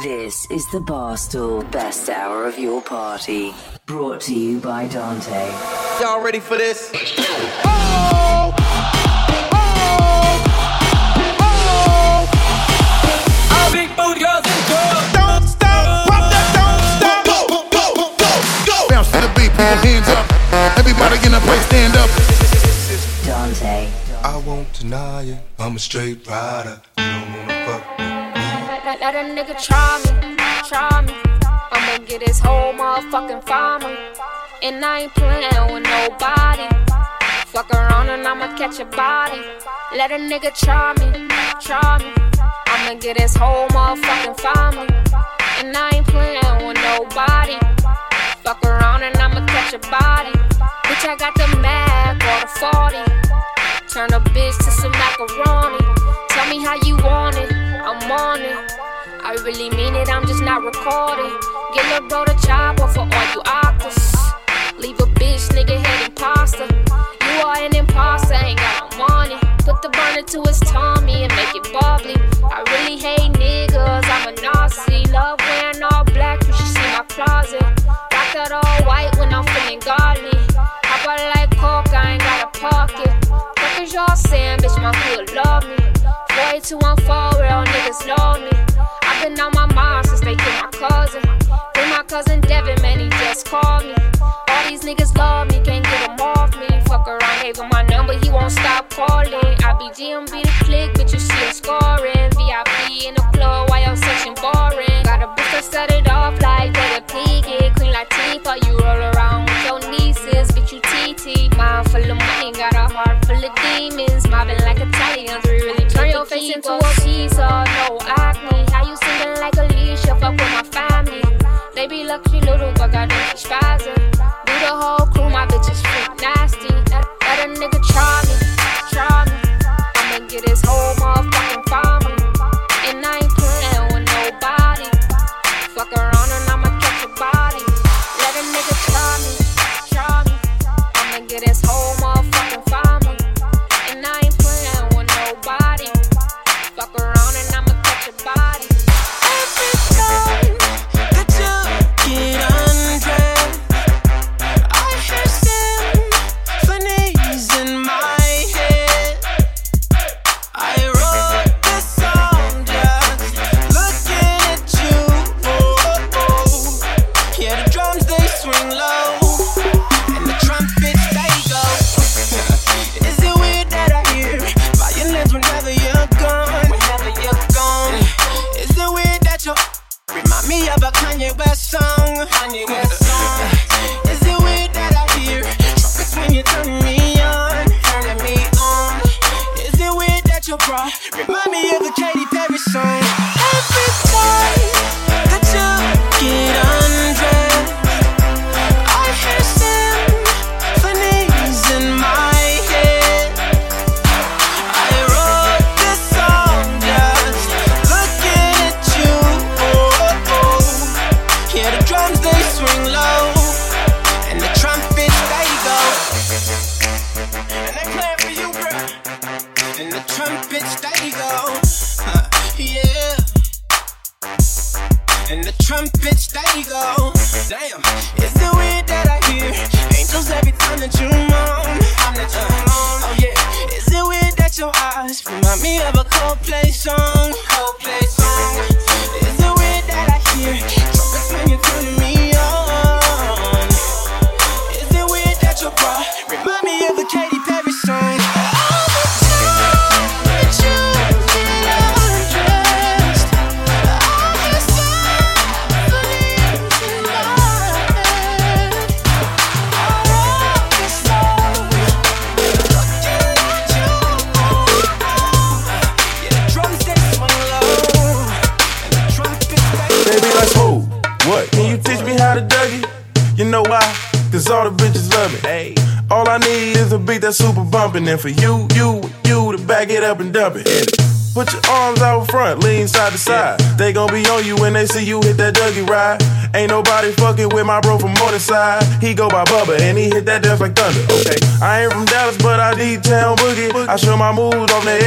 This is the Barstool Best Hour of Your Party. Brought to you by Dante. Y'all ready for this? Oh! Don't stop, rock that, don't stop. Go, go, go, go. Bounce to the beat, people hands up. Everybody in the place stand up. Dante. I won't deny it. I'm a straight rider. You don't wanna fuck with me. Let, a nigga try me, try me. I'ma get his whole motherfucking farmer. And I ain't playing with nobody. Fuck around and I'ma catch a body. Let a nigga try me, try me. I'ma get his whole motherfucking farmer. And I ain't playing with nobody. Fuck around and I'ma catch a body. Bitch, I got the Mac or the 40. Turn a bitch to some macaroni. Tell me how you want it, I'm on it. I really mean it, I'm just not recording. Get a bro the chopper for all you aquas. Leave a bitch, nigga, head imposter. You are an imposter, ain't got no money. Put the burner to his tummy and make it bubbly. I really hate niggas, I'm a Nazi. Love wearing all black, you should see my closet. Rock that all white when I'm feeling godly. How about like coke, I ain't got a pocket. Fuck is y'all saying, bitch, my hood love me. 4214, real niggas know me. I've been on my mind since they killed my cousin. Free my cousin Devin, man, he just called me. All these niggas love me, can't get them off me. Fuck around, gave him my number, he won't stop calling. I be GMB the click, bitch, you see him scoring. VIP in the club, while your section boring. Got a bitch to set it off like they a. Queen Latifah, you roll around with your nieces, bitch, you TT. Mind full of money, got a heart full of demons. Mobbing like Italians, we really face into a pizza. No acne, how you singing like Alicia? Fuck with my family. They be lucky little, but goddamn she spazzing. Do the whole crew, my bitches freak nasty. Let a nigga try me, try me. I'ma get his whole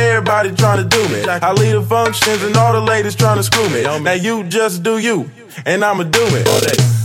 everybody trying to do me. I lead the functions and all the ladies trying to screw me. Now you just do you and I'ma do it.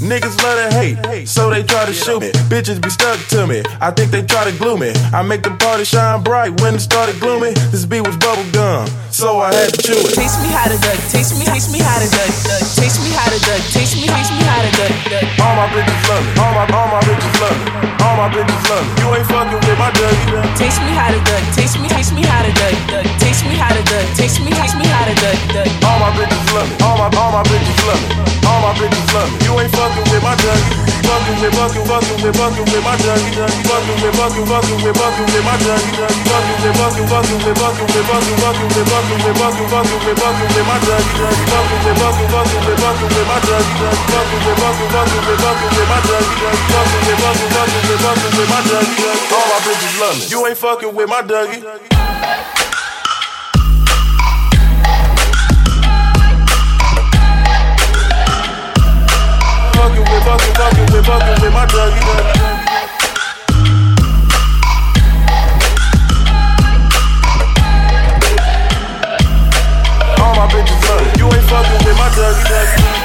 Niggas love to hate, so they try to shoot me. Bitches be stuck to me, I think they try to glue me. I make the party shine bright when it started gloomy. This beat was bubble gum, so I had to chew it. Taste me how to duck, taste me, taste me how to duck, duck. Taste me how to duck, taste me, taste me how to duck, duck. All my bitches love me, all my, all my bitches love me, all my bitches love me. You ain't fucking with my Dougie. Taste me how to duck, taste me, taste me how to duck, duck. Taste me how to duck, taste me, taste me how to duck. All my bitches love me, all my, all my bitches love me, all my bitches love me. You ain't fucking with my Dougie. Fucking with, fucking, fucking with, fucking with my Dougie. Fucking with, fucking, fucking with, fucking with my Dougie. Fucking with, fucking, fucking with, fucking with, fucking, fucking with, fucking with, fucking, fucking with, fucking with my Dougie. Fucking with, fucking, fucking with, fucking with my Dougie. Fucking with, fucking, fucking with, fucking with my Dougie. Fucking with, fucking, fucking with, fucking with my Dougie. All my bitches love me. You ain't fucking with my Dougie. Fucking with, fucking, fucking with, fucking with my Dougie. All my bitches love. You ain't fucking with my Dougie. Dougie.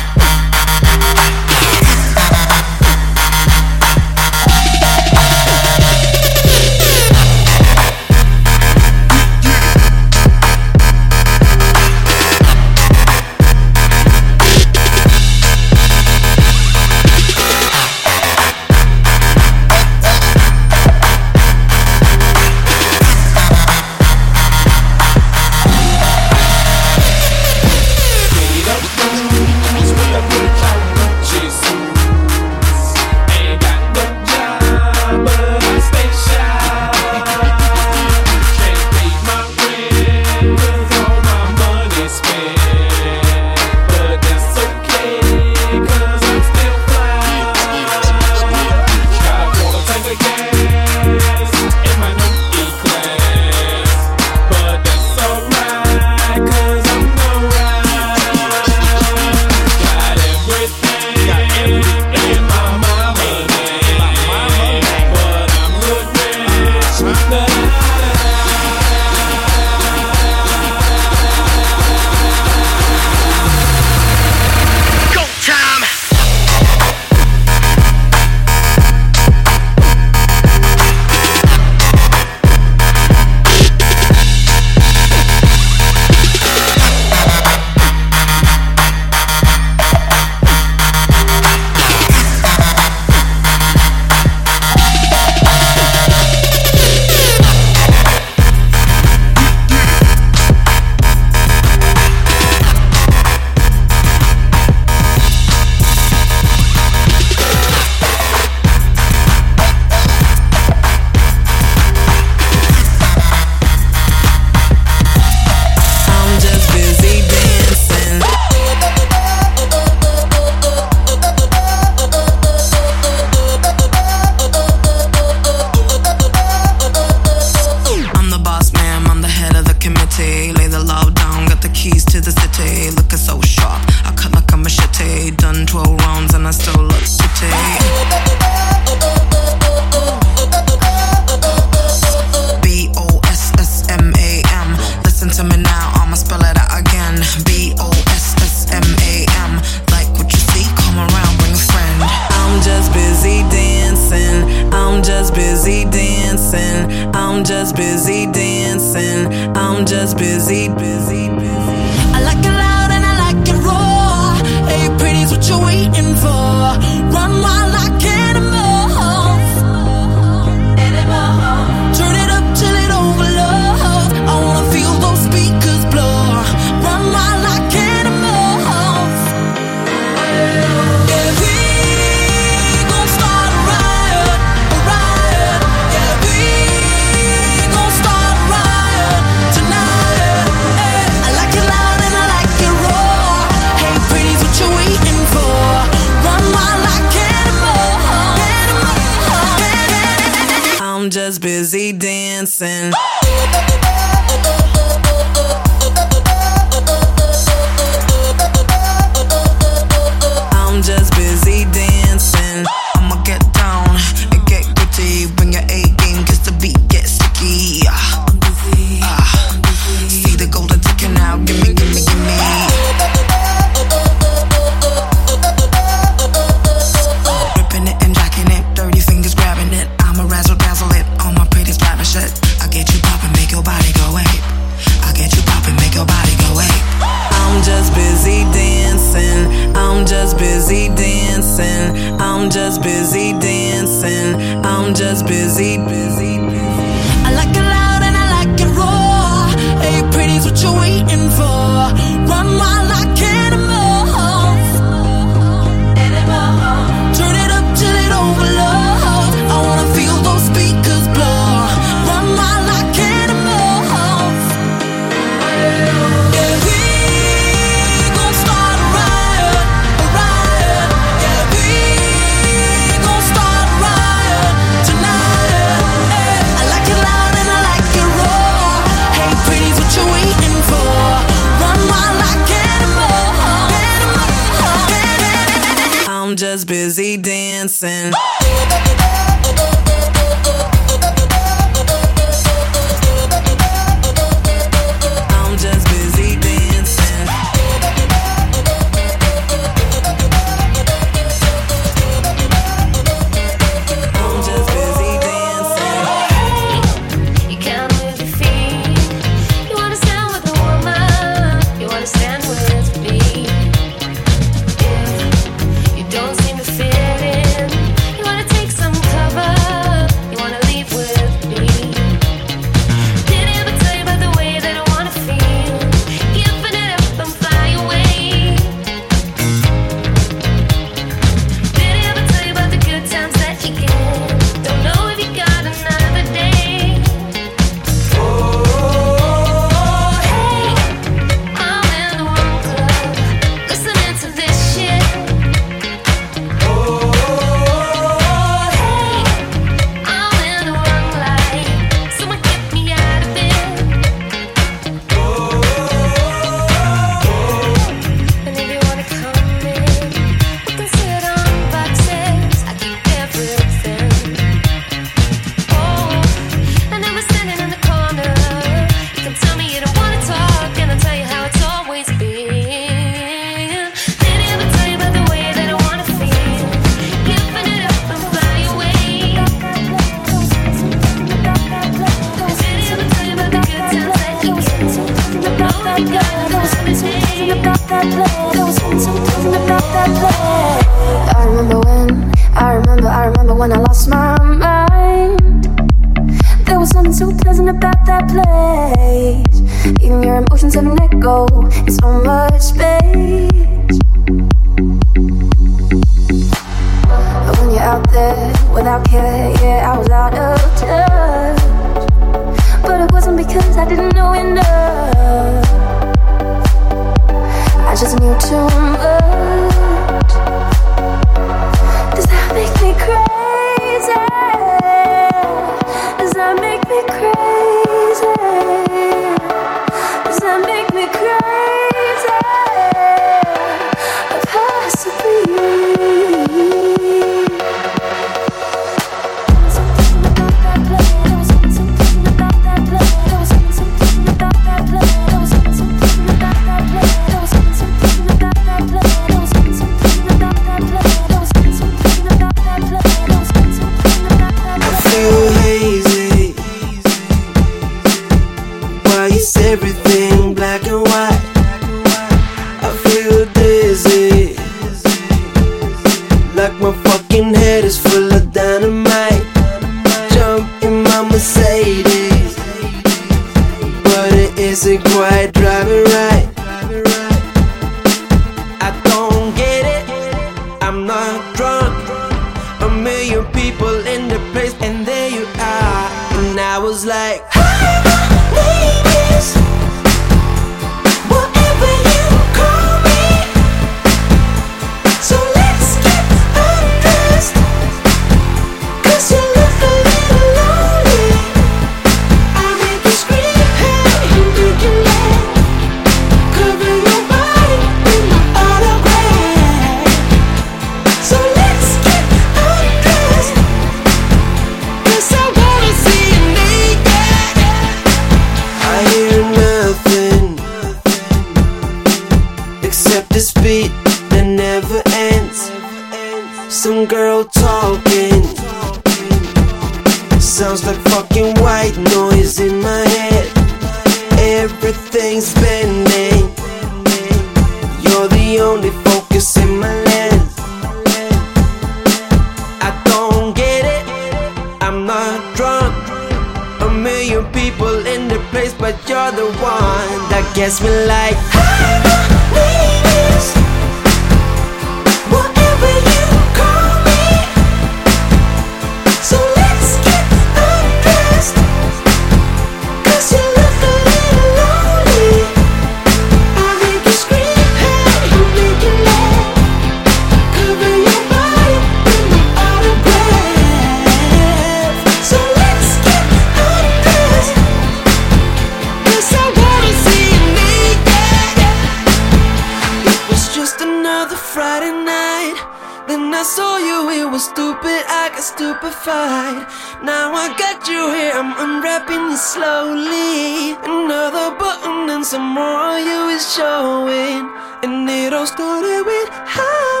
trapping you slowly. Another button and some more you is showing. And it all started with how.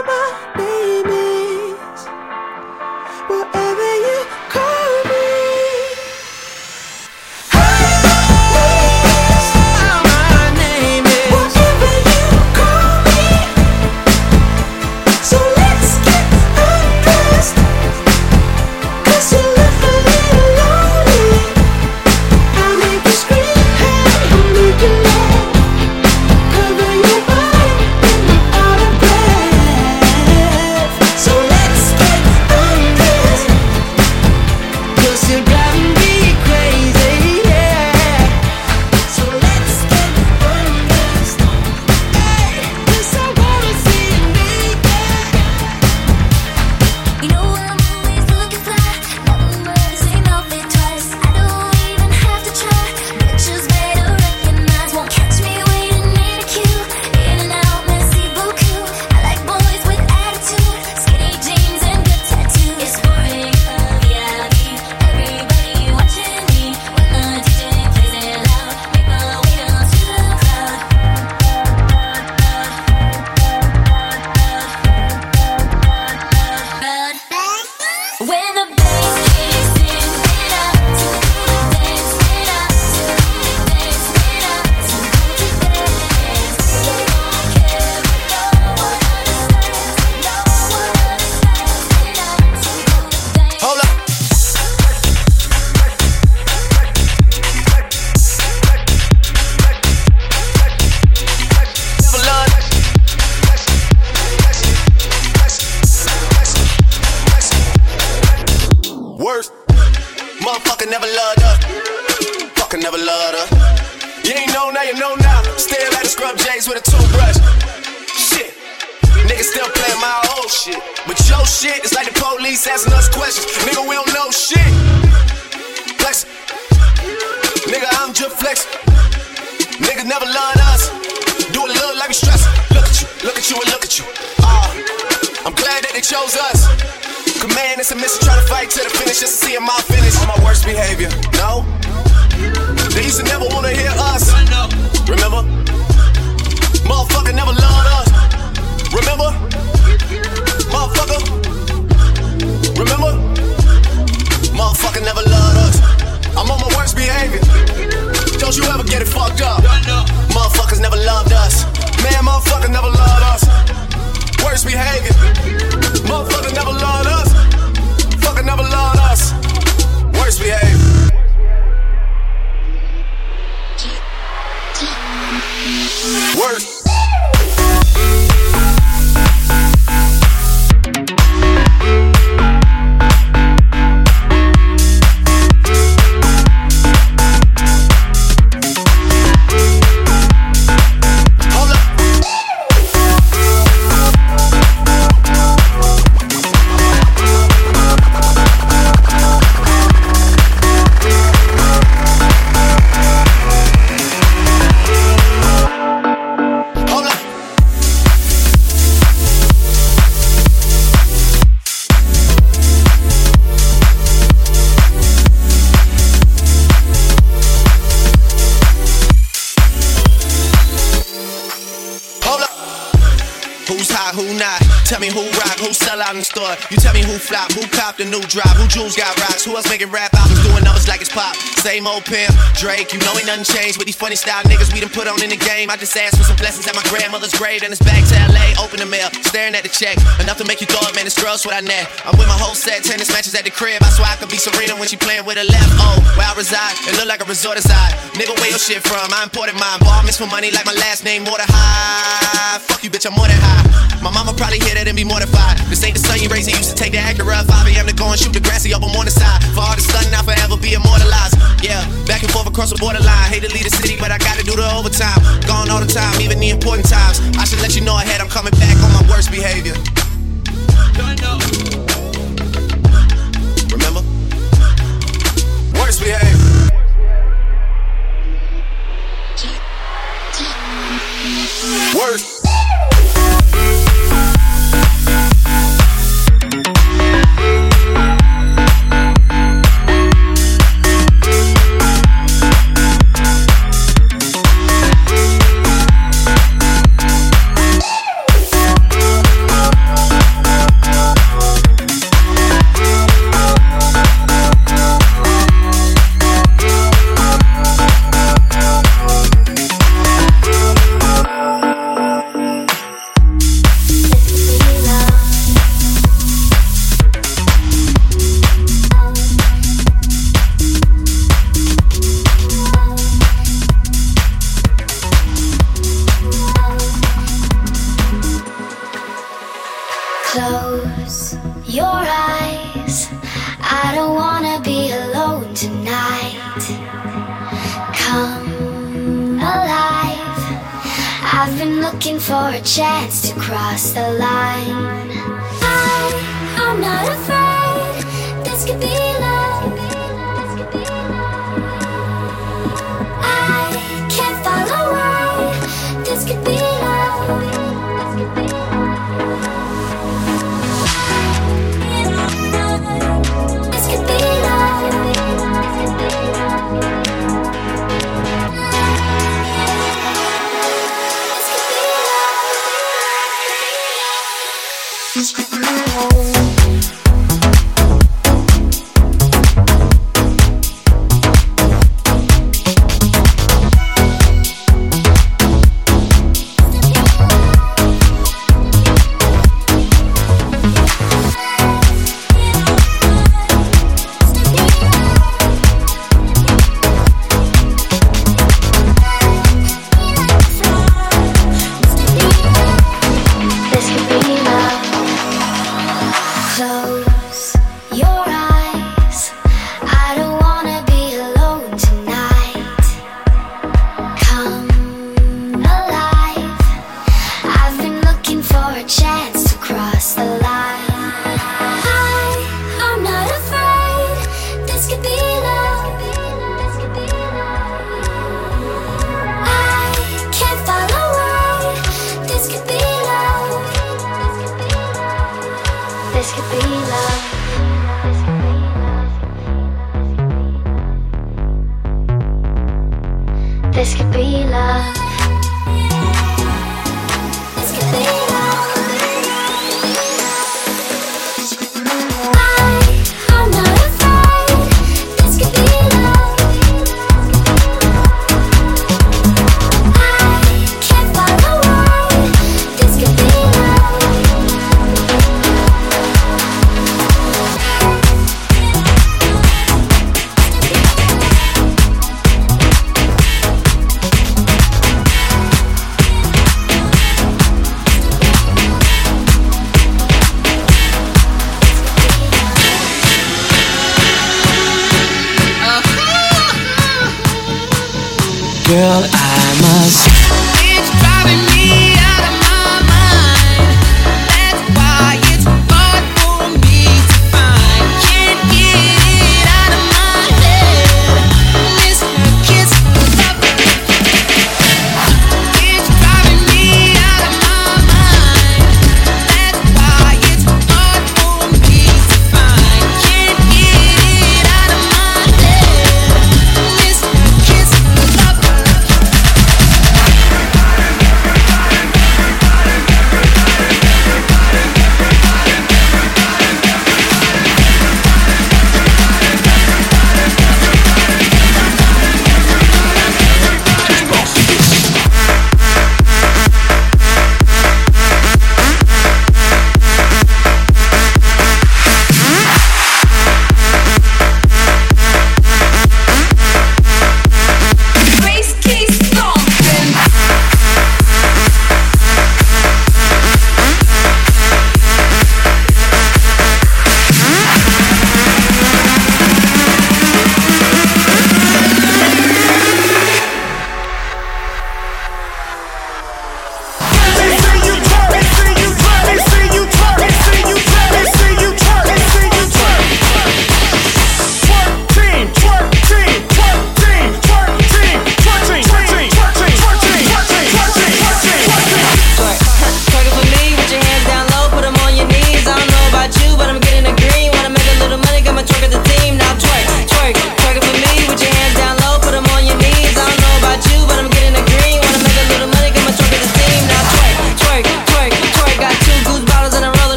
Same old pimp, Drake. You know ain't nothing changed with these funny style niggas we done put on in the game. I just asked for some blessings at my grandmother's grave, and it's back to LA. Open the mail, staring at the check, enough to make you throw up, man. It's gross what I net. I'm with my whole set, tennis matches at the crib. I swear I could be Serena when she playing with her left. Oh, where I reside, it look like a resort aside. Nigga, where your shit from? I imported mine. Bar mitzvah for money like my last name, Mordechai. Fuck you, bitch, I'm more than high. My mama probably hear that and be mortified. This ain't the son you raising, used to take the Acura 5 a.m. to go and shoot Degrassi up on the side. For all the stunning, I'll forever be immortalized. Back and forth across the borderline. Hate to leave the city, but I gotta do the overtime. Gone all the time, even the important times. I should let you know ahead, I'm coming back on my worst behavior. Remember? Worst behavior. Worst. This could be love. This could be love.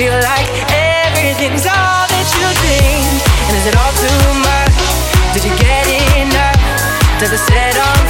feel like everything's all that you dreamed. And is it all too much? Did you get enough? Does it set on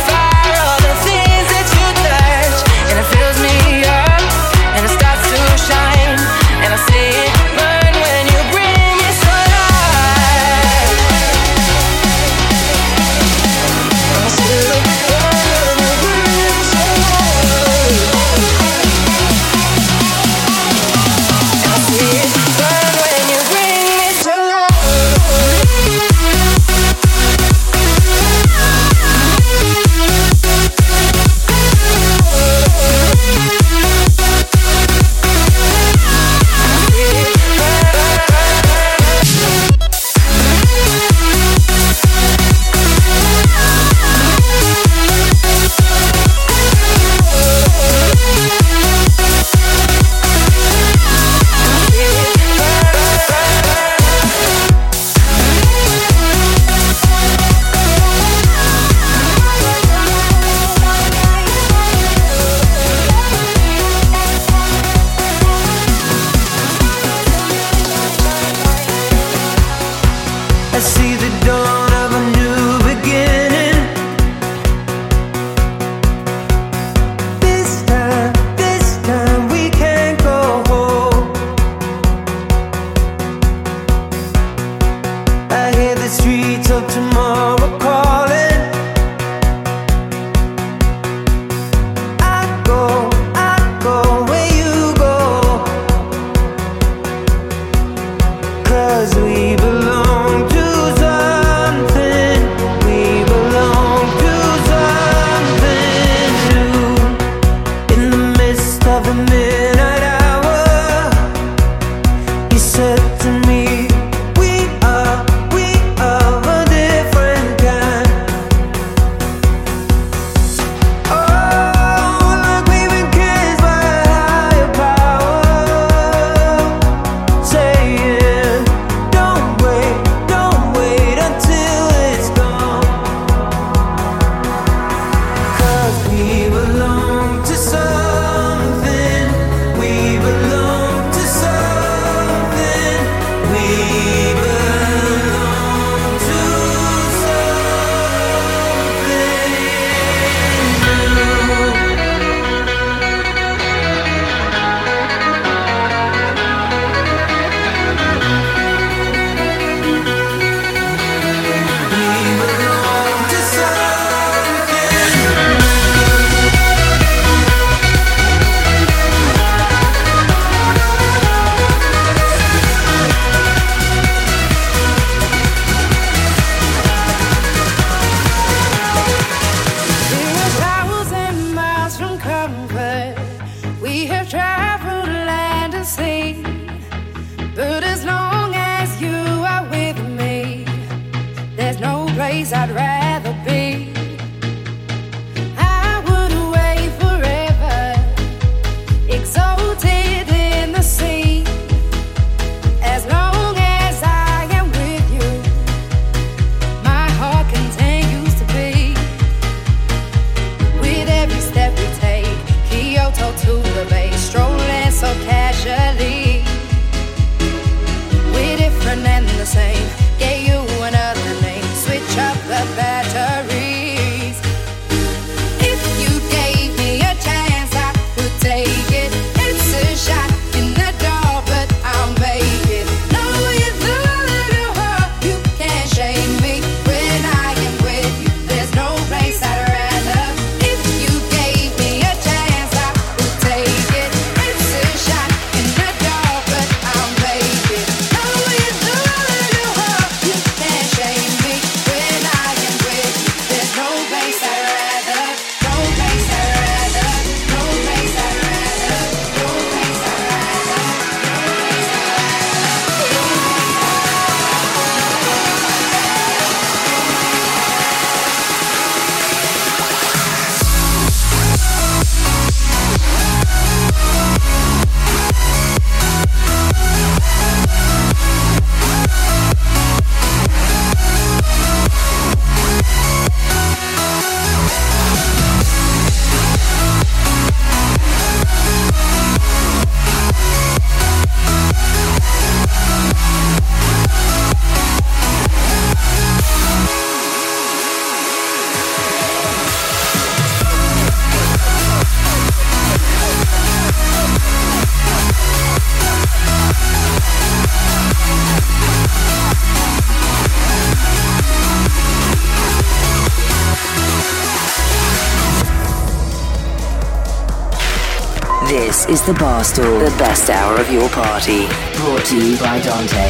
The Barstool. The best hour of your party. Brought to you by Dante.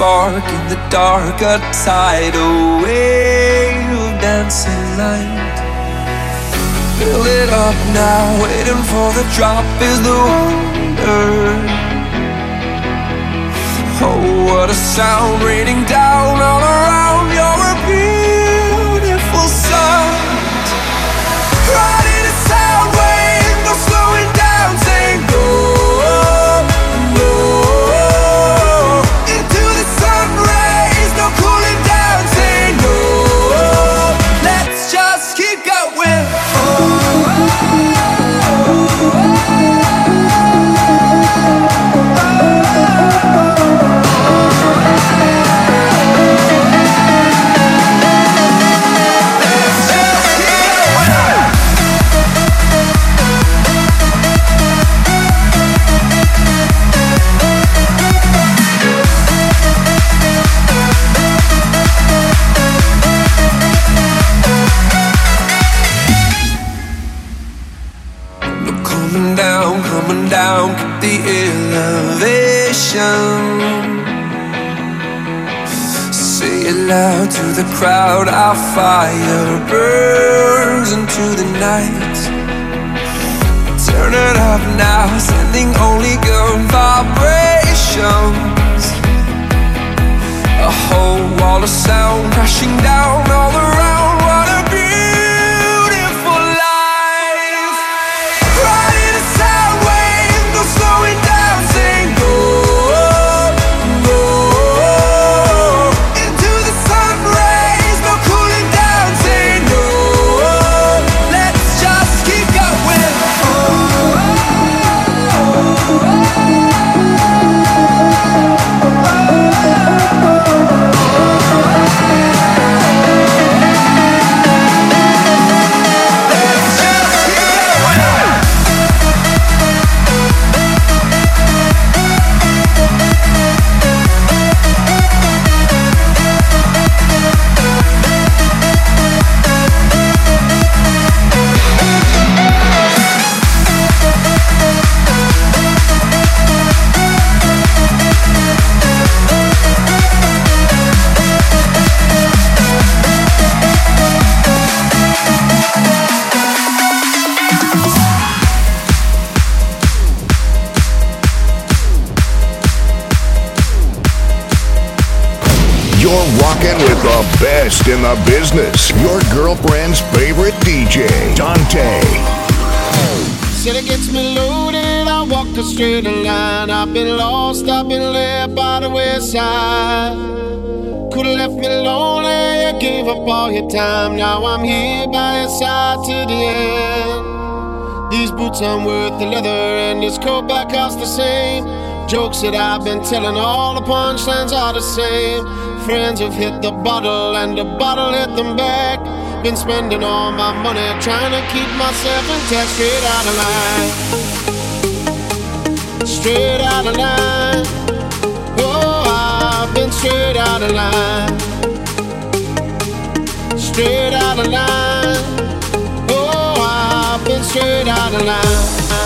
spark in the dark, a tidal wave of dancing light. Fill it up now, waiting for the drop is the wonder. Oh, what a sound raining down all around. Elevation. Say it loud to the crowd, our fire burns into the night. Turn it up now, sending only good vibrations. A whole wall of sound crashing down all around. The business. Your girlfriend's favorite DJ, Dante. Said it gets me loaded, I walk a straight line. I've been lost, I've been left by the wayside. Could've left me lonely, you gave up all your time. Now I'm here by your side to the end. These boots aren't worth the leather, and this coat back costs the same. Jokes that I've been telling, all the punchlines are the same. Friends have hit the bottle, and the bottle hit them back. Been spending all my money trying to keep myself intact, straight out of line. Straight out of line. Oh, I've been straight out of line. Straight out of line. Oh, I've been straight out of line.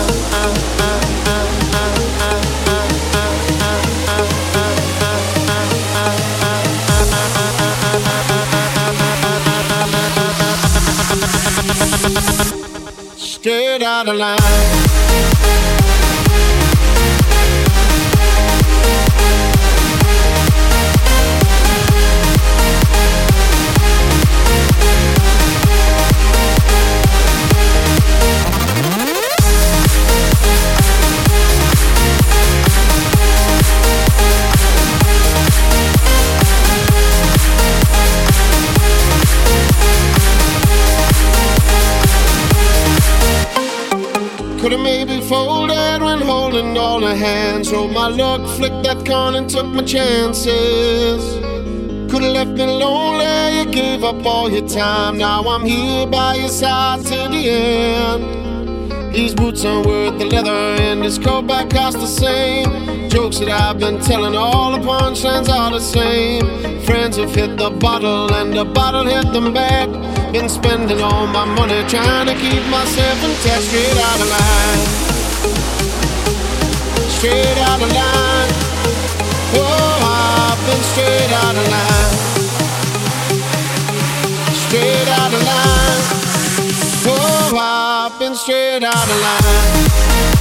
Straight out of line. Could've maybe folded when holding all the hands. Rolled my luck, flicked that coin and took my chances. Could've left me lonely, you gave up all your time. Now I'm here by your side to the end. These boots aren't worth the leather, and this coat back costs the same. Jokes that I've been telling, all the punchlines are the same. Friends have hit the bottle, and the bottle hit them back. Been spending all my money trying to keep myself intact, straight out of line. Straight out of line. Oh, I've been straight out of line. Straight out of line. Oh, I've been straight out of line.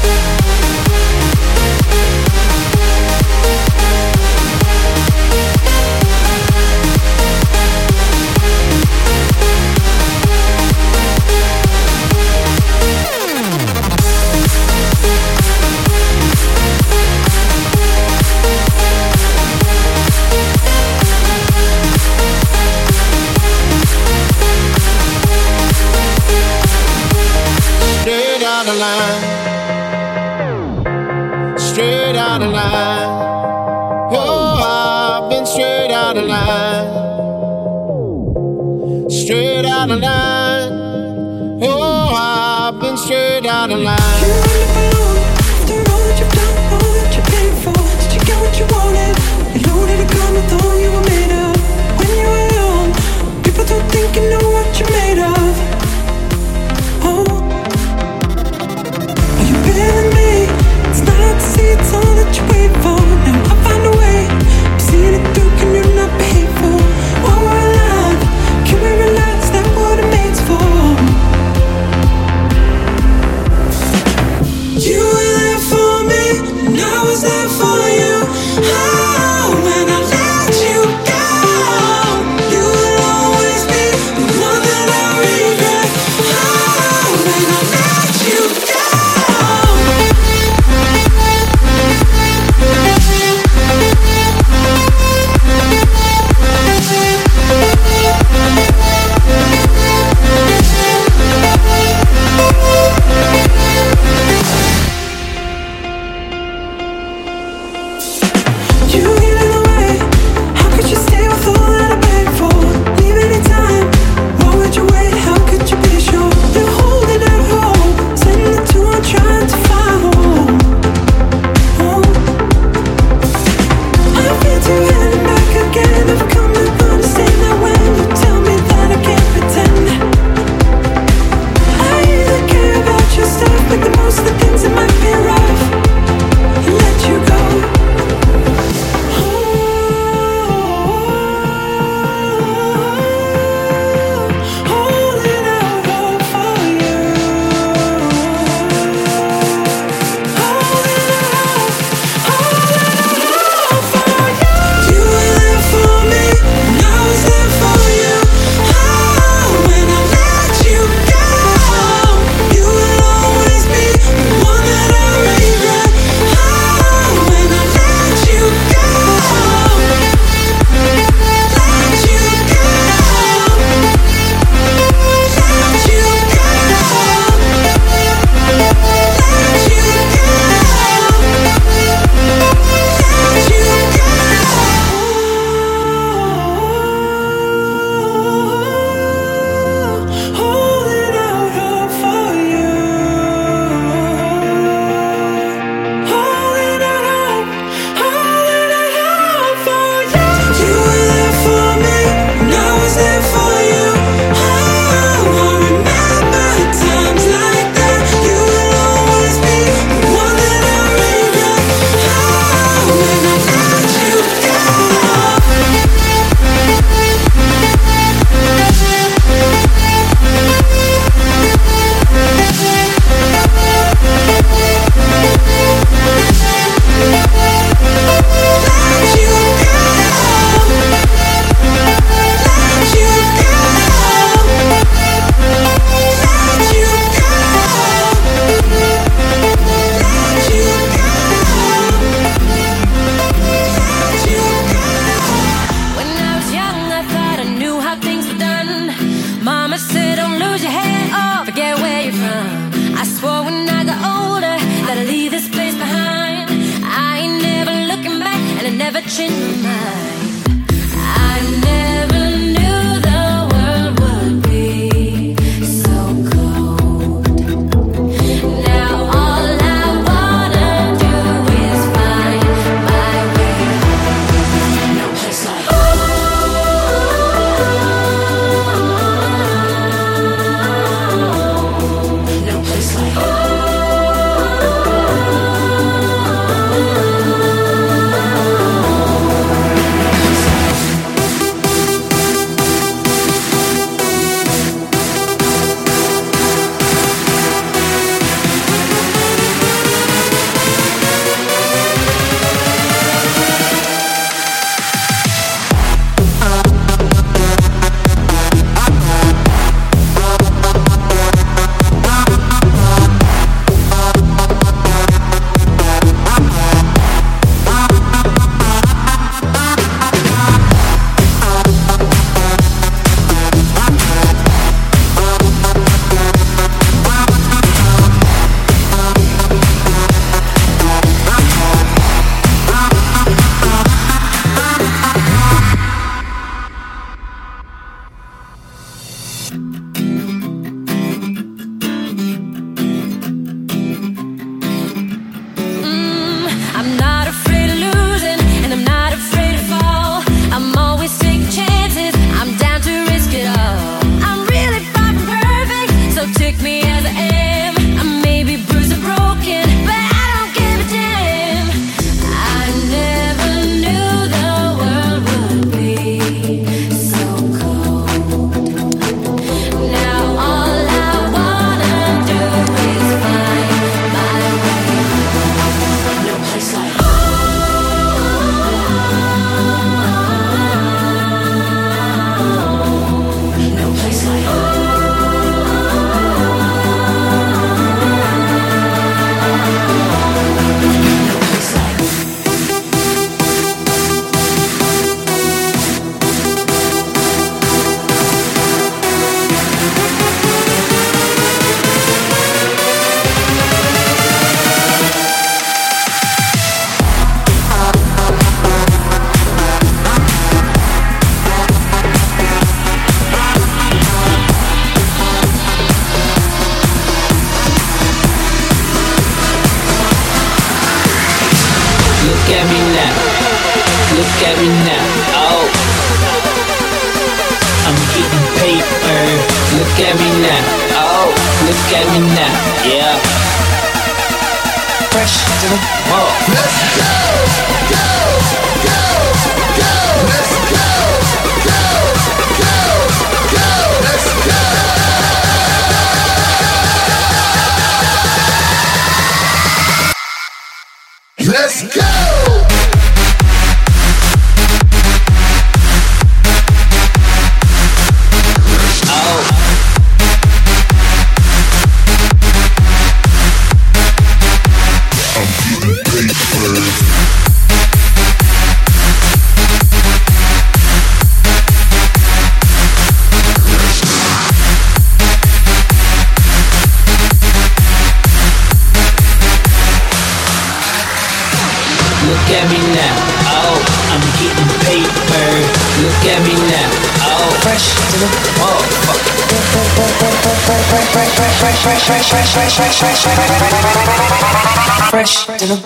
I'm getting paper. Look at me now. Oh, look at me now. Yeah. Fresh to the ball. Let's go, go, go, go. Let's go, go, go, go. Let's go. Let's go! Fresh to the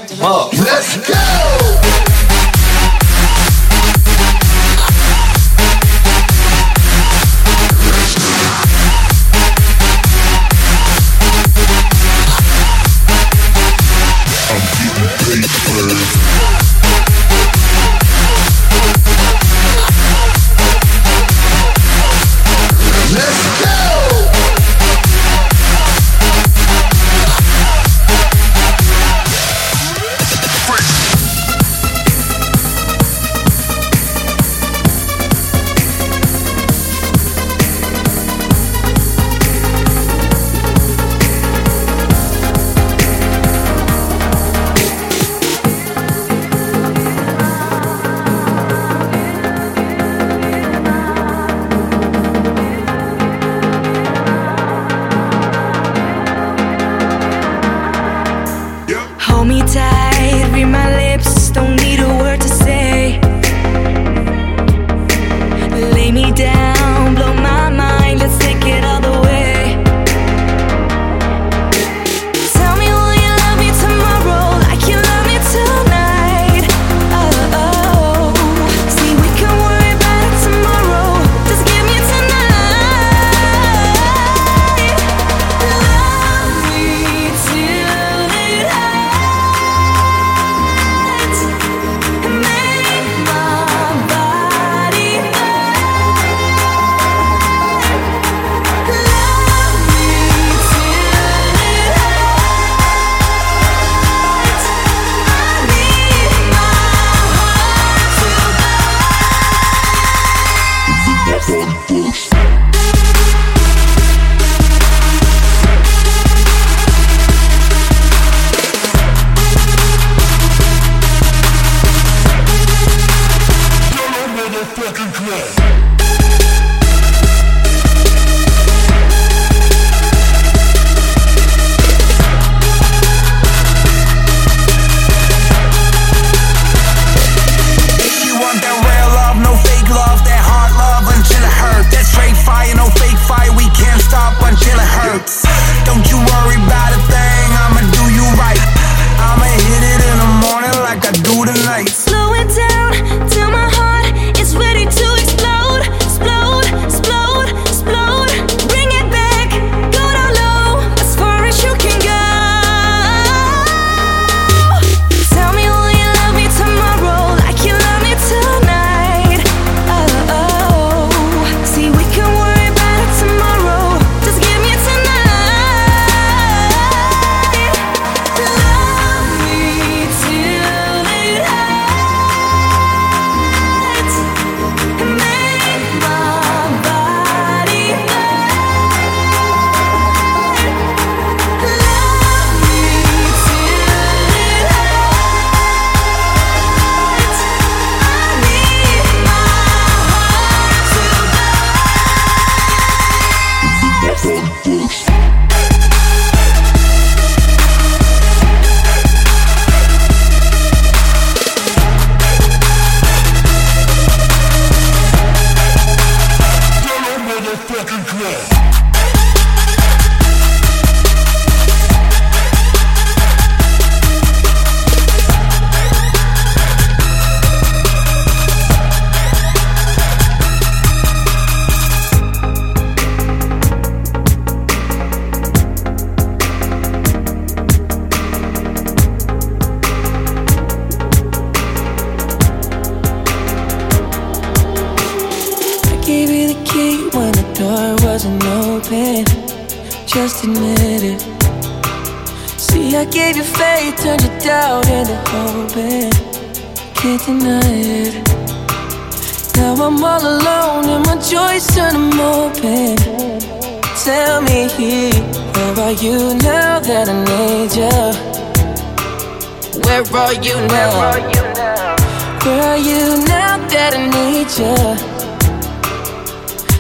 doubt into hope, and can't deny it. Now I'm all alone, and my joys turn more pain. Tell me, where are you now that I need you? Where are you now? Where are you now that I need you?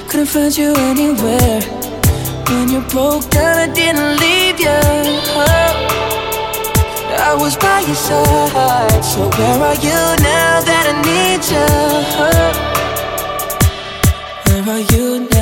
Couldn't find you anywhere. When you broke down, I didn't leave you. I was by your side. So where are you now that I need you? Where are you now?